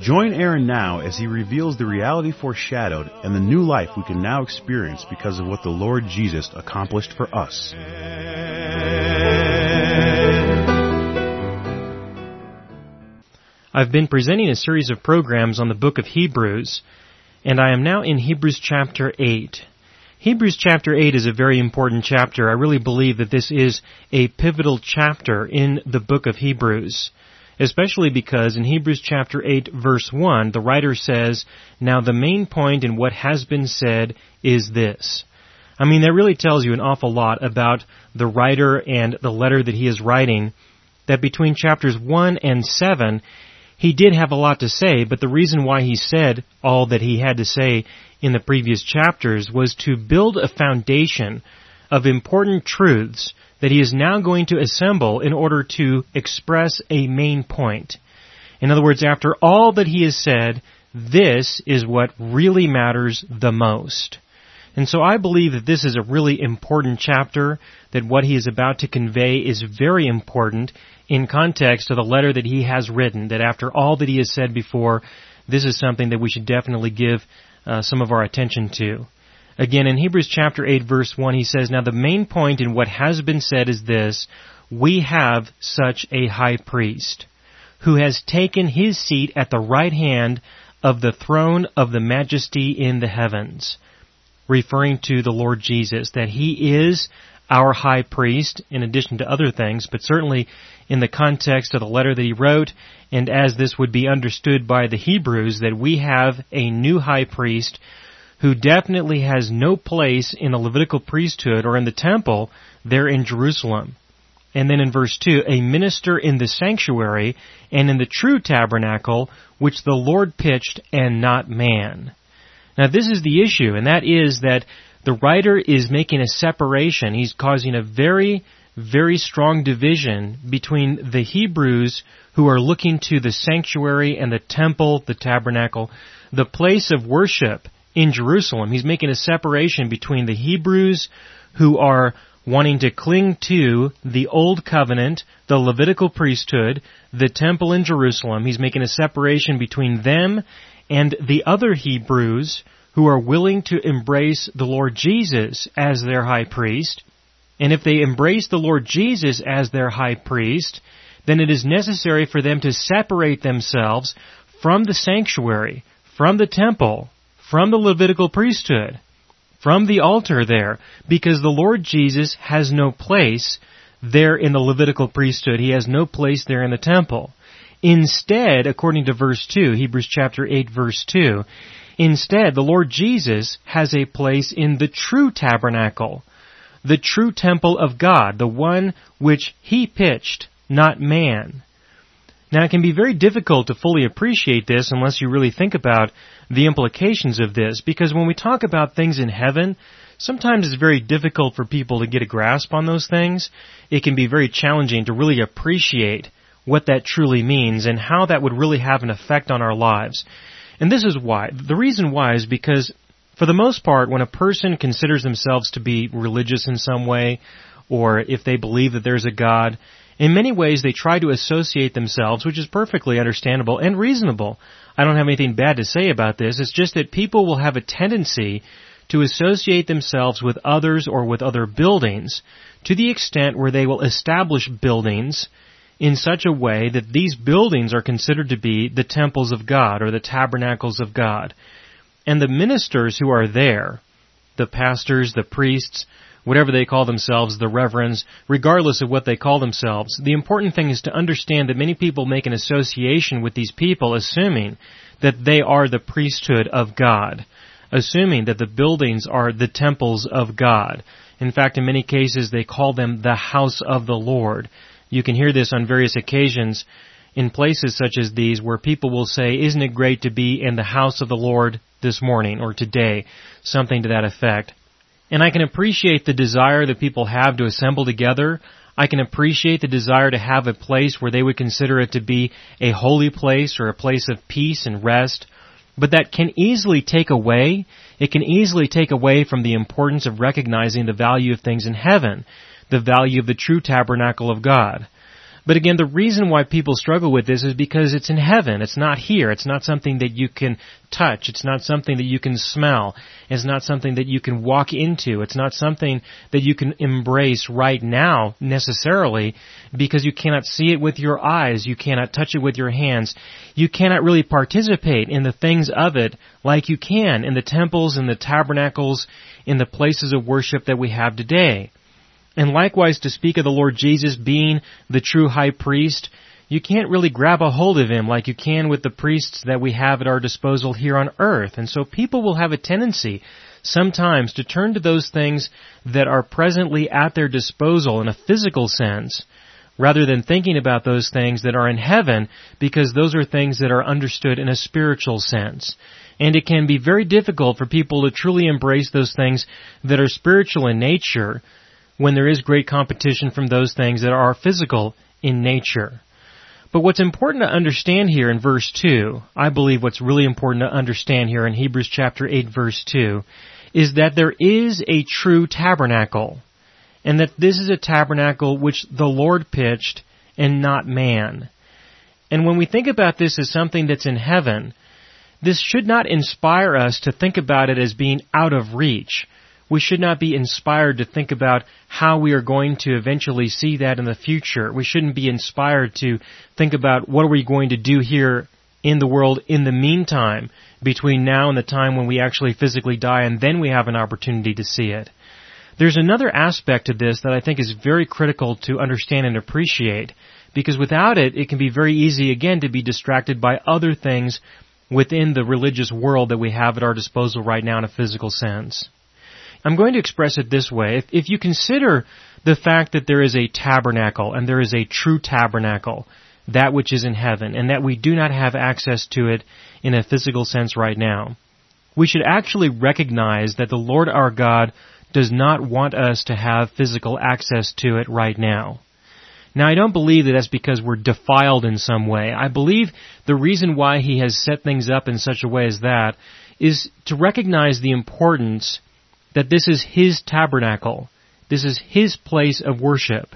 Join Aaron now as he reveals the reality foreshadowed and the new life we can now experience because of what the Lord Jesus accomplished for us. I've been presenting a series of programs on the book of Hebrews, and I am now in Hebrews chapter 8. Hebrews chapter 8 is a very important chapter. I really believe that this is a pivotal chapter in the book of Hebrews. Especially because in Hebrews chapter 8 verse 1, the writer says, Now the main point in what has been said is this. I mean, that really tells you an awful lot about the writer and the letter that he is writing, that between chapters 1 and 7, he did have a lot to say, but the reason why he said all that he had to say in the previous chapters was to build a foundation of important truths that he is now going to assemble in order to express a main point. In other words, after all that he has said, this is what really matters the most. And so I believe that this is a really important chapter, that what he is about to convey is very important in context of the letter that he has written, that after all that he has said before, this is something that we should definitely give uh, some of our attention to. Again, in Hebrews chapter 8 verse 1, he says, Now the main point in what has been said is this, we have such a high priest, who has taken his seat at the right hand of the throne of the majesty in the heavens referring to the Lord Jesus, that He is our high priest in addition to other things, but certainly in the context of the letter that he wrote, and as this would be understood by the Hebrews, that we have a new high priest who definitely has no place in the Levitical priesthood or in the temple there in Jerusalem. And then in verse 2, a minister in the sanctuary and in the true tabernacle which the Lord pitched and not man. Now this is the issue, and that is that the writer is making a separation. He's causing a very, very strong division between the Hebrews who are looking to the sanctuary and the temple, the tabernacle, the place of worship in Jerusalem. He's making a separation between the Hebrews who are wanting to cling to the old covenant, the Levitical priesthood, the temple in Jerusalem. He's making a separation between them and the other Hebrews who are willing to embrace the Lord Jesus as their high priest. And if they embrace the Lord Jesus as their high priest, then it is necessary for them to separate themselves from the sanctuary, from the temple, from the Levitical priesthood, from the altar there, because the Lord Jesus has no place there in the Levitical priesthood. He has no place there in the temple. Instead, according to verse 2, Hebrews chapter 8 verse 2, instead the Lord Jesus has a place in the true tabernacle, the true temple of God, the one which He pitched, not man. Now it can be very difficult to fully appreciate this unless you really think about the implications of this, because when we talk about things in heaven, sometimes it's very difficult for people to get a grasp on those things. It can be very challenging to really appreciate what that truly means and how that would really have an effect on our lives. And this is why. The reason why is because for the most part, when a person considers themselves to be religious in some way, or if they believe that there's a God, in many ways they try to associate themselves, which is perfectly understandable and reasonable. I don't have anything bad to say about this. It's just that people will have a tendency to associate themselves with others or with other buildings to the extent where they will establish buildings in such a way that these buildings are considered to be the temples of God or the tabernacles of God. And the ministers who are there, the pastors, the priests, whatever they call themselves, the reverends, regardless of what they call themselves, the important thing is to understand that many people make an association with these people assuming that they are the priesthood of God, assuming that the buildings are the temples of God. In fact, in many cases, they call them the house of the Lord. You can hear this on various occasions in places such as these where people will say, isn't it great to be in the house of the Lord this morning or today? Something to that effect. And I can appreciate the desire that people have to assemble together. I can appreciate the desire to have a place where they would consider it to be a holy place or a place of peace and rest. But that can easily take away, it can easily take away from the importance of recognizing the value of things in heaven, the value of the true tabernacle of God. But again, the reason why people struggle with this is because it's in heaven. It's not here. It's not something that you can touch. It's not something that you can smell. It's not something that you can walk into. It's not something that you can embrace right now necessarily because you cannot see it with your eyes. You cannot touch it with your hands. You cannot really participate in the things of it like you can in the temples and the tabernacles in the places of worship that we have today. And likewise, to speak of the Lord Jesus being the true high priest, you can't really grab a hold of him like you can with the priests that we have at our disposal here on earth. And so people will have a tendency sometimes to turn to those things that are presently at their disposal in a physical sense rather than thinking about those things that are in heaven because those are things that are understood in a spiritual sense. And it can be very difficult for people to truly embrace those things that are spiritual in nature when there is great competition from those things that are physical in nature. But what's important to understand here in verse 2, I believe what's really important to understand here in Hebrews chapter 8 verse 2, is that there is a true tabernacle. And that this is a tabernacle which the Lord pitched and not man. And when we think about this as something that's in heaven, this should not inspire us to think about it as being out of reach we should not be inspired to think about how we are going to eventually see that in the future. We shouldn't be inspired to think about what are we going to do here in the world in the meantime between now and the time when we actually physically die and then we have an opportunity to see it. There's another aspect to this that I think is very critical to understand and appreciate because without it, it can be very easy again to be distracted by other things within the religious world that we have at our disposal right now in a physical sense. I'm going to express it this way. If, if you consider the fact that there is a tabernacle and there is a true tabernacle, that which is in heaven, and that we do not have access to it in a physical sense right now, we should actually recognize that the Lord our God does not want us to have physical access to it right now. Now I don't believe that that's because we're defiled in some way. I believe the reason why He has set things up in such a way as that is to recognize the importance that this is His tabernacle. This is His place of worship.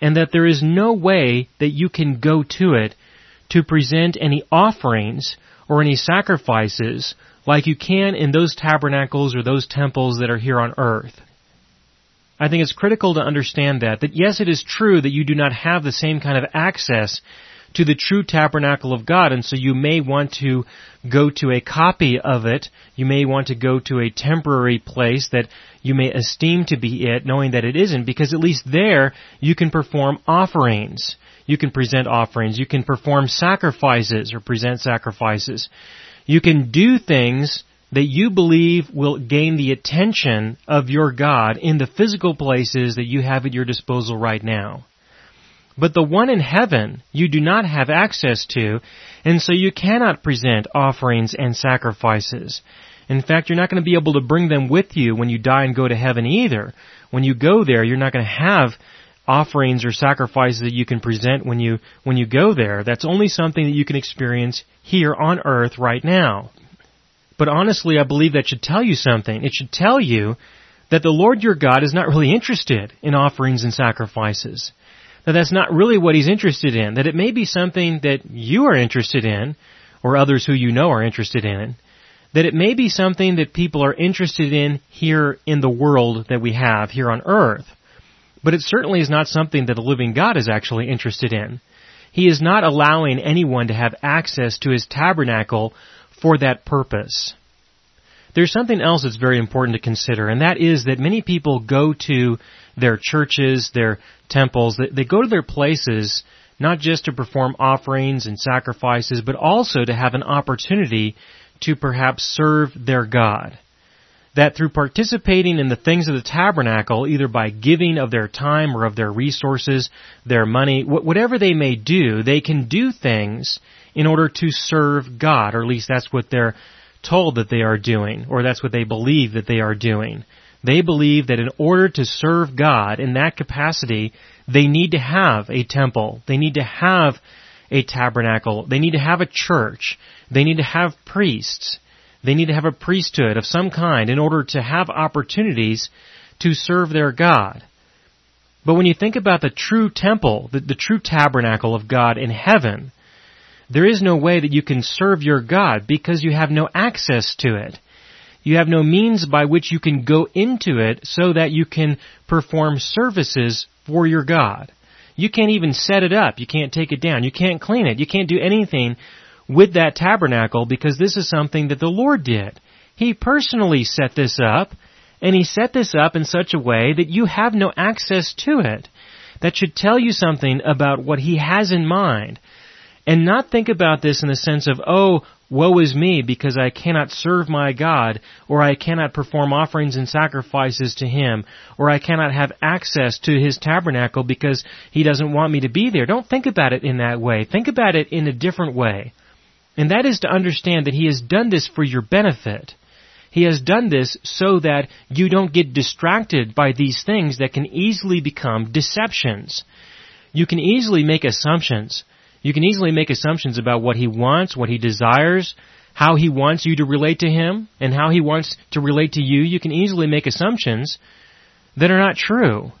And that there is no way that you can go to it to present any offerings or any sacrifices like you can in those tabernacles or those temples that are here on earth. I think it's critical to understand that, that yes, it is true that you do not have the same kind of access to the true tabernacle of God, and so you may want to go to a copy of it. You may want to go to a temporary place that you may esteem to be it, knowing that it isn't, because at least there you can perform offerings. You can present offerings. You can perform sacrifices or present sacrifices. You can do things that you believe will gain the attention of your God in the physical places that you have at your disposal right now. But the one in heaven you do not have access to, and so you cannot present offerings and sacrifices. In fact, you're not going to be able to bring them with you when you die and go to heaven either. When you go there, you're not going to have offerings or sacrifices that you can present when you, when you go there. That's only something that you can experience here on earth right now. But honestly, I believe that should tell you something. It should tell you that the Lord your God is not really interested in offerings and sacrifices that that's not really what he's interested in, that it may be something that you are interested in, or others who you know are interested in, that it may be something that people are interested in here in the world that we have here on earth. But it certainly is not something that the living God is actually interested in. He is not allowing anyone to have access to his tabernacle for that purpose. There's something else that's very important to consider, and that is that many people go to their churches, their temples. They, they go to their places not just to perform offerings and sacrifices, but also to have an opportunity to perhaps serve their God. that through participating in the things of the tabernacle, either by giving of their time or of their resources, their money, whatever they may do, they can do things in order to serve God, or at least that's what they're told that they are doing, or that's what they believe that they are doing. They believe that in order to serve God in that capacity, they need to have a temple. They need to have a tabernacle. They need to have a church. They need to have priests. They need to have a priesthood of some kind in order to have opportunities to serve their God. But when you think about the true temple, the, the, true tabernacle of God in heaven, there is no way that you can serve your God because you have no access to it. You have no means by which you can go into it so that you can perform services for your God. You can't even set it up. You can't take it down. You can't clean it. You can't do anything with that tabernacle because this is something that the Lord did. He personally set this up, and He set this up in such a way that you have no access to it. That should tell you something about what He has in mind. And not think about this in the sense of, oh, woe is me because I cannot serve my God, or I cannot perform offerings and sacrifices to Him, or I cannot have access to His tabernacle because He doesn't want me to be there. Don't think about it in that way. Think about it in a different way. And that is to understand that He has done this for your benefit. He has done this so that you don't get distracted by these things that can easily become deceptions. You can easily make assumptions. You can easily make assumptions about what He wants, what He desires, how He wants you to relate to Him, and how He wants to relate to you. You can easily make assumptions that are not true.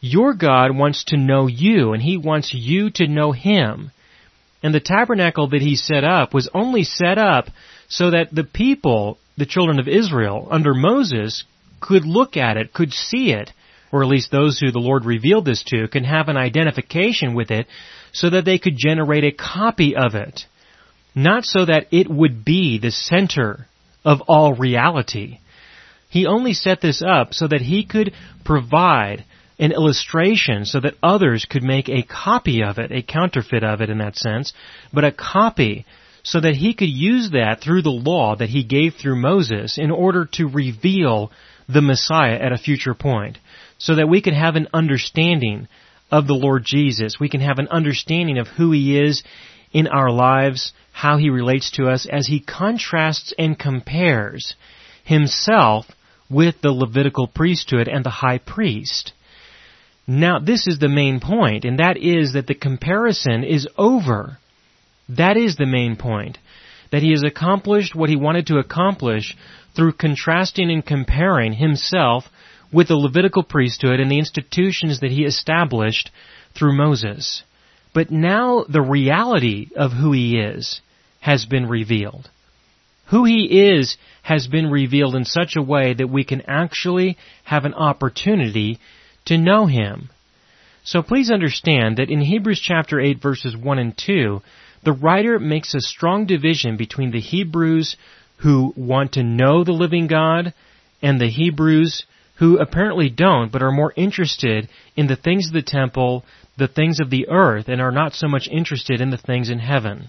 Your God wants to know you, and He wants you to know Him. And the tabernacle that he set up was only set up so that the people, the children of Israel, under Moses, could look at it, could see it, or at least those who the Lord revealed this to, can have an identification with it, so that they could generate a copy of it. Not so that it would be the center of all reality. He only set this up so that he could provide an illustration so that others could make a copy of it, a counterfeit of it in that sense, but a copy so that he could use that through the law that he gave through Moses in order to reveal the Messiah at a future point. So that we could have an understanding of the Lord Jesus. We can have an understanding of who he is in our lives, how he relates to us as he contrasts and compares himself with the Levitical priesthood and the high priest. Now, this is the main point, and that is that the comparison is over. That is the main point. That he has accomplished what he wanted to accomplish through contrasting and comparing himself with the Levitical priesthood and the institutions that he established through Moses. But now the reality of who he is has been revealed. Who he is has been revealed in such a way that we can actually have an opportunity to know Him. So please understand that in Hebrews chapter 8 verses 1 and 2, the writer makes a strong division between the Hebrews who want to know the living God and the Hebrews who apparently don't but are more interested in the things of the temple, the things of the earth, and are not so much interested in the things in heaven.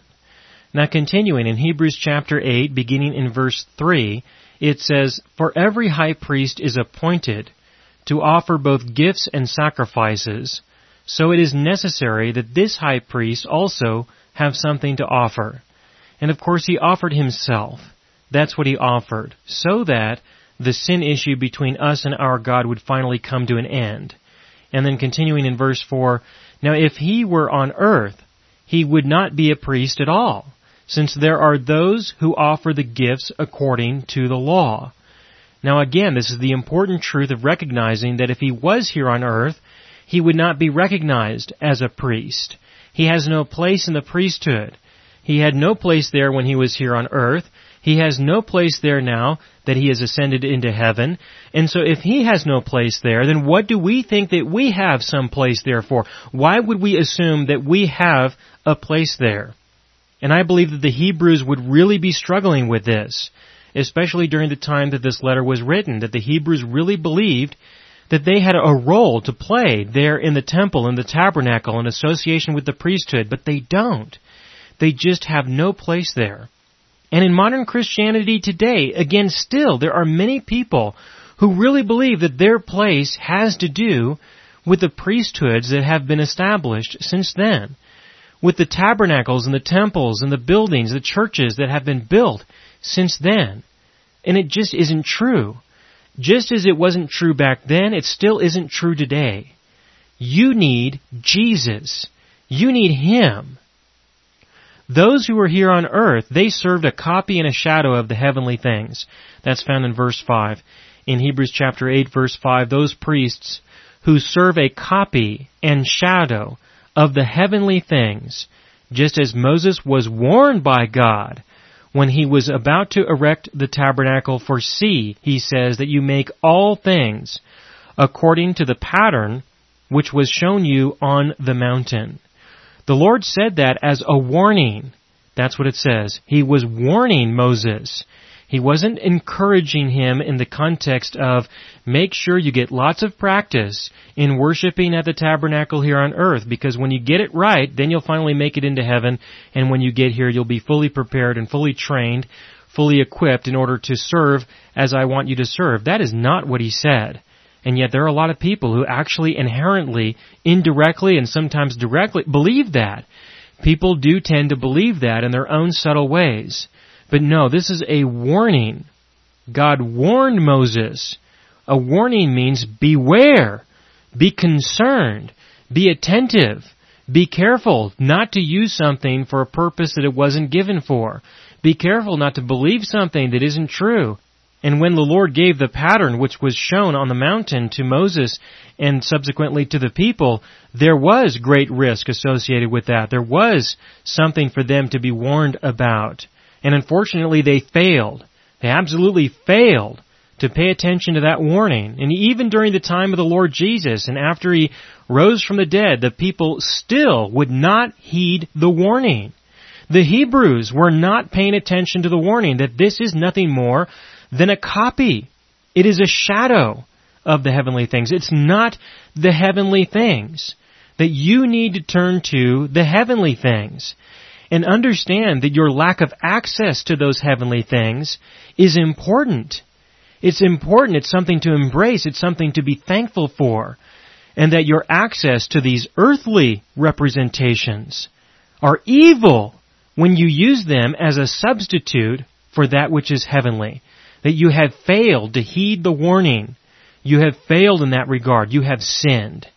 Now continuing in Hebrews chapter 8, beginning in verse 3, it says, For every high priest is appointed to offer both gifts and sacrifices, so it is necessary that this high priest also have something to offer. And of course he offered himself. That's what he offered, so that the sin issue between us and our God would finally come to an end. And then continuing in verse 4, Now if he were on earth, he would not be a priest at all, since there are those who offer the gifts according to the law. Now again, this is the important truth of recognizing that if he was here on earth, he would not be recognized as a priest. He has no place in the priesthood. He had no place there when he was here on earth. He has no place there now that he has ascended into heaven. And so if he has no place there, then what do we think that we have some place there for? Why would we assume that we have a place there? And I believe that the Hebrews would really be struggling with this especially during the time that this letter was written, that the Hebrews really believed that they had a role to play there in the temple, in the tabernacle, in association with the priesthood, but they don't. They just have no place there. And in modern Christianity today, again, still, there are many people who really believe that their place has to do with the priesthoods that have been established since then. With the tabernacles and the temples and the buildings, the churches that have been built since then. And it just isn't true. Just as it wasn't true back then, it still isn't true today. You need Jesus. You need Him. Those who were here on earth, they served a copy and a shadow of the heavenly things. That's found in verse 5. In Hebrews chapter 8 verse 5, those priests who serve a copy and shadow of the heavenly things, just as Moses was warned by God when he was about to erect the tabernacle for see, he says that you make all things according to the pattern which was shown you on the mountain. The Lord said that as a warning. That's what it says. He was warning Moses. He wasn't encouraging him in the context of make sure you get lots of practice in worshiping at the tabernacle here on earth because when you get it right, then you'll finally make it into heaven and when you get here you'll be fully prepared and fully trained, fully equipped in order to serve as I want you to serve. That is not what he said. And yet there are a lot of people who actually inherently, indirectly, and sometimes directly believe that. People do tend to believe that in their own subtle ways. But no, this is a warning. God warned Moses. A warning means beware, be concerned, be attentive, be careful not to use something for a purpose that it wasn't given for. Be careful not to believe something that isn't true. And when the Lord gave the pattern which was shown on the mountain to Moses and subsequently to the people, there was great risk associated with that. There was something for them to be warned about. And unfortunately they failed. They absolutely failed to pay attention to that warning. And even during the time of the Lord Jesus and after he rose from the dead, the people still would not heed the warning. The Hebrews were not paying attention to the warning that this is nothing more than a copy. It is a shadow of the heavenly things. It's not the heavenly things. That you need to turn to the heavenly things and understand that your lack of access to those heavenly things is important. It's important. It's something to embrace. It's something to be thankful for. And that your access to these earthly representations are evil when you use them as a substitute for that which is heavenly. That you have failed to heed the warning. You have failed in that regard. You have sinned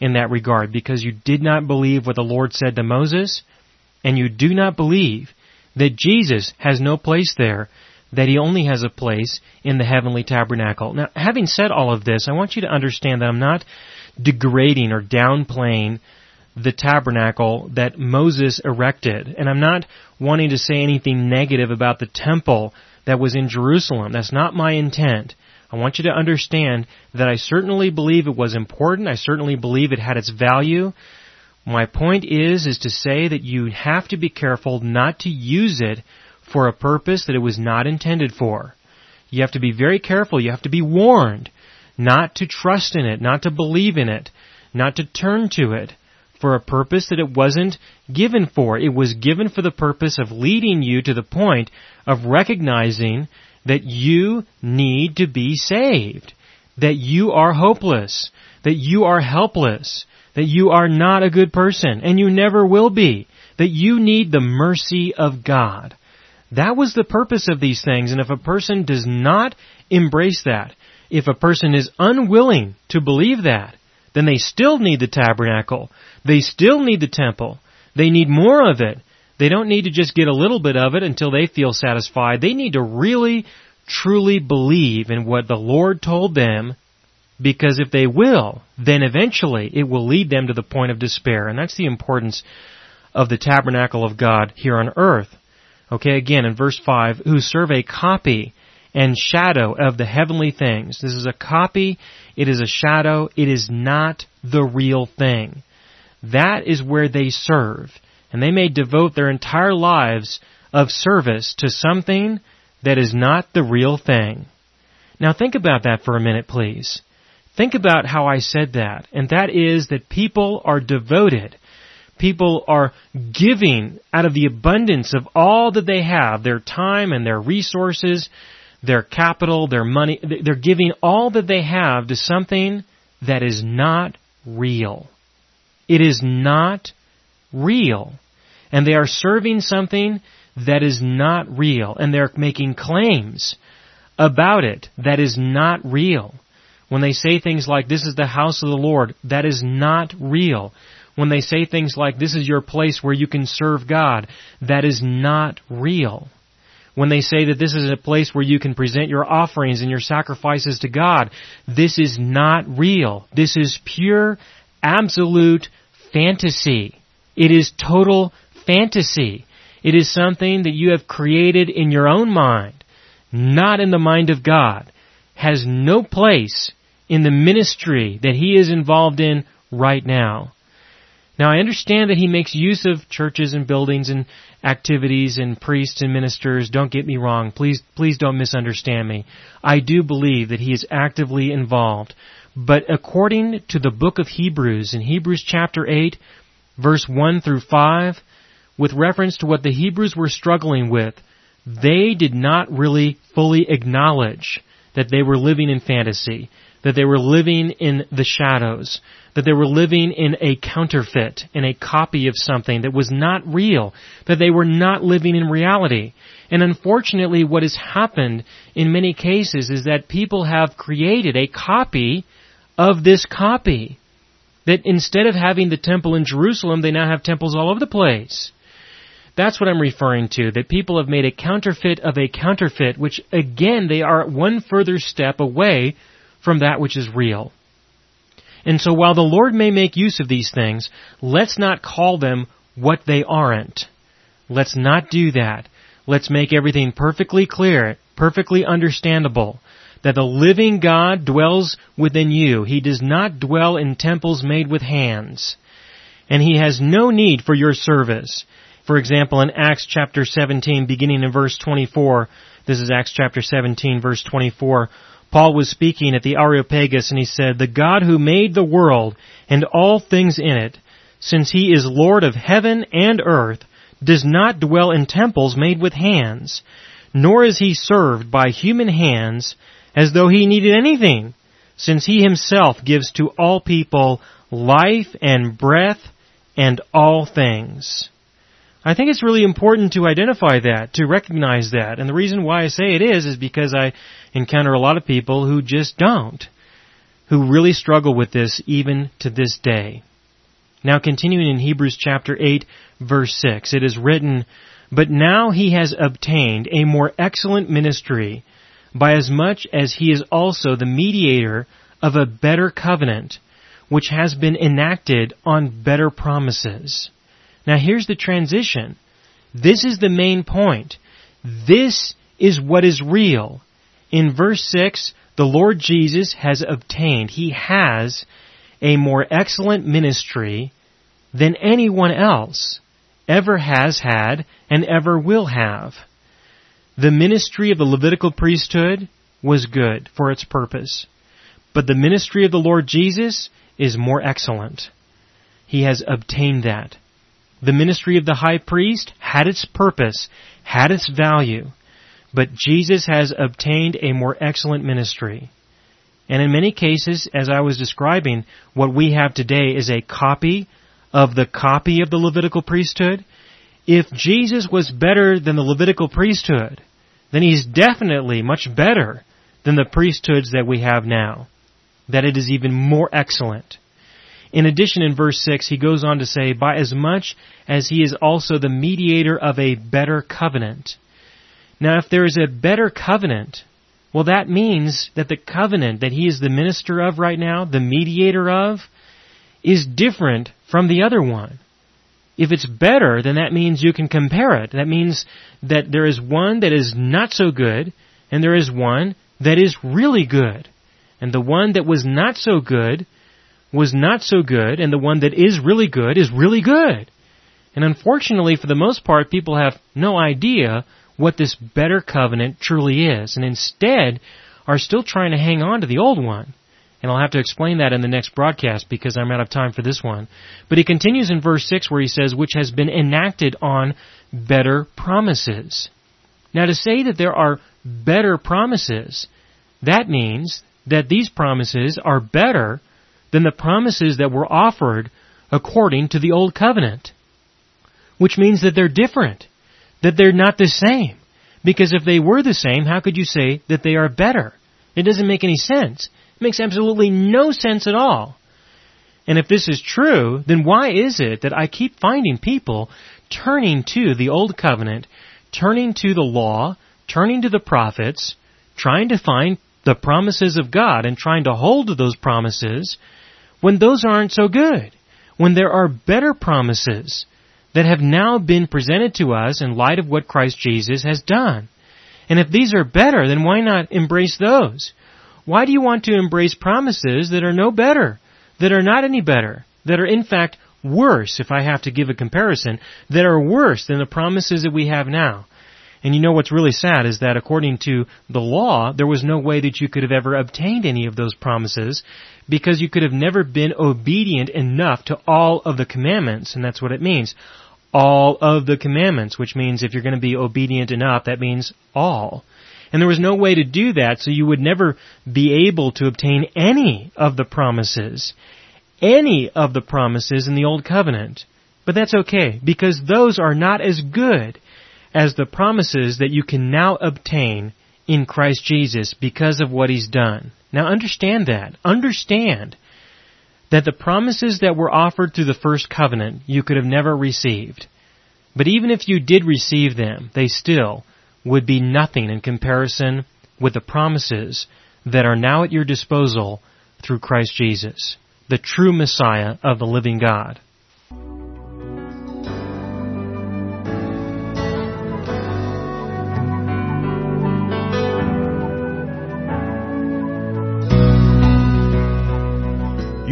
in that regard because you did not believe what the Lord said to Moses and you do not believe that Jesus has no place there, that he only has a place in the heavenly tabernacle. Now, having said all of this, I want you to understand that I'm not degrading or downplaying the tabernacle that Moses erected. And I'm not wanting to say anything negative about the temple that was in Jerusalem. That's not my intent. I want you to understand that I certainly believe it was important. I certainly believe it had its value. My point is, is to say that you have to be careful not to use it for a purpose that it was not intended for. You have to be very careful. You have to be warned not to trust in it, not to believe in it, not to turn to it for a purpose that it wasn't given for. It was given for the purpose of leading you to the point of recognizing that you need to be saved, that you are hopeless, that you are helpless, that you are not a good person and you never will be, that you need the mercy of God. That was the purpose of these things, and if a person does not embrace that, if a person is unwilling to believe that, then they still need the tabernacle. They still need the temple. They need more of it. They don't need to just get a little bit of it until they feel satisfied. They need to really, truly believe in what the Lord told them because if they will, then eventually it will lead them to the point of despair. And that's the importance of the tabernacle of God here on earth. Okay, again in verse 5, who serve a copy and shadow of the heavenly things. This is a copy, it is a shadow, it is not the real thing. That is where they serve. And they may devote their entire lives of service to something that is not the real thing. Now think about that for a minute, please. Think about how I said that, and that is that people are devoted. people are giving out of the abundance of all that they have, their time and their resources, their capital, their money, they're giving all that they have to something that is not real. It is not real. And they are serving something that is not real. And they're making claims about it that is not real. When they say things like, this is the house of the Lord, that is not real. When they say things like, this is your place where you can serve God, that is not real. When they say that this is a place where you can present your offerings and your sacrifices to God, this is not real. This is pure, absolute fantasy. It is total fantasy. It is something that you have created in your own mind, not in the mind of God. Has no place in the ministry that he is involved in right now. Now I understand that he makes use of churches and buildings and activities and priests and ministers. Don't get me wrong. Please, please don't misunderstand me. I do believe that he is actively involved. But according to the book of Hebrews, in Hebrews chapter 8, verse 1 through 5, with reference to what the Hebrews were struggling with, they did not really fully acknowledge that they were living in fantasy, that they were living in the shadows, that they were living in a counterfeit, in a copy of something that was not real, that they were not living in reality. And unfortunately, what has happened in many cases is that people have created a copy of this copy. That instead of having the temple in Jerusalem, they now have temples all over the place. That's what I'm referring to, that people have made a counterfeit of a counterfeit, which again, they are one further step away from that which is real. And so while the Lord may make use of these things, let's not call them what they aren't. Let's not do that. Let's make everything perfectly clear, perfectly understandable, that the living God dwells within you. He does not dwell in temples made with hands. And He has no need for your service. For example, in Acts chapter 17, beginning in verse 24, this is Acts chapter 17, verse 24, Paul was speaking at the Areopagus and he said, The God who made the world and all things in it, since he is Lord of heaven and earth, does not dwell in temples made with hands, nor is he served by human hands as though he needed anything, since he himself gives to all people life and breath and all things. I think it's really important to identify that, to recognize that. And the reason why I say it is, is because I encounter a lot of people who just don't, who really struggle with this even to this day. Now continuing in Hebrews chapter 8 verse 6, it is written, But now he has obtained a more excellent ministry, by as much as he is also the mediator of a better covenant, which has been enacted on better promises. Now here's the transition. This is the main point. This is what is real. In verse 6, the Lord Jesus has obtained, He has a more excellent ministry than anyone else ever has had and ever will have. The ministry of the Levitical priesthood was good for its purpose, but the ministry of the Lord Jesus is more excellent. He has obtained that. The ministry of the high priest had its purpose, had its value, but Jesus has obtained a more excellent ministry. And in many cases, as I was describing, what we have today is a copy of the copy of the Levitical priesthood. If Jesus was better than the Levitical priesthood, then he's definitely much better than the priesthoods that we have now. That it is even more excellent. In addition, in verse 6, he goes on to say, by as much as he is also the mediator of a better covenant. Now, if there is a better covenant, well, that means that the covenant that he is the minister of right now, the mediator of, is different from the other one. If it's better, then that means you can compare it. That means that there is one that is not so good, and there is one that is really good. And the one that was not so good was not so good and the one that is really good is really good. And unfortunately, for the most part, people have no idea what this better covenant truly is and instead are still trying to hang on to the old one. And I'll have to explain that in the next broadcast because I'm out of time for this one. But he continues in verse 6 where he says, which has been enacted on better promises. Now to say that there are better promises, that means that these promises are better than the promises that were offered according to the Old Covenant. Which means that they're different. That they're not the same. Because if they were the same, how could you say that they are better? It doesn't make any sense. It makes absolutely no sense at all. And if this is true, then why is it that I keep finding people turning to the Old Covenant, turning to the law, turning to the prophets, trying to find the promises of God and trying to hold to those promises when those aren't so good? When there are better promises that have now been presented to us in light of what Christ Jesus has done. And if these are better, then why not embrace those? Why do you want to embrace promises that are no better, that are not any better, that are in fact worse, if I have to give a comparison, that are worse than the promises that we have now? And you know what's really sad is that according to the law, there was no way that you could have ever obtained any of those promises because you could have never been obedient enough to all of the commandments, and that's what it means. All of the commandments, which means if you're going to be obedient enough, that means all. And there was no way to do that, so you would never be able to obtain any of the promises. Any of the promises in the Old Covenant. But that's okay, because those are not as good as the promises that you can now obtain in Christ Jesus because of what He's done. Now understand that. Understand that the promises that were offered through the first covenant you could have never received. But even if you did receive them, they still would be nothing in comparison with the promises that are now at your disposal through Christ Jesus, the true Messiah of the living God.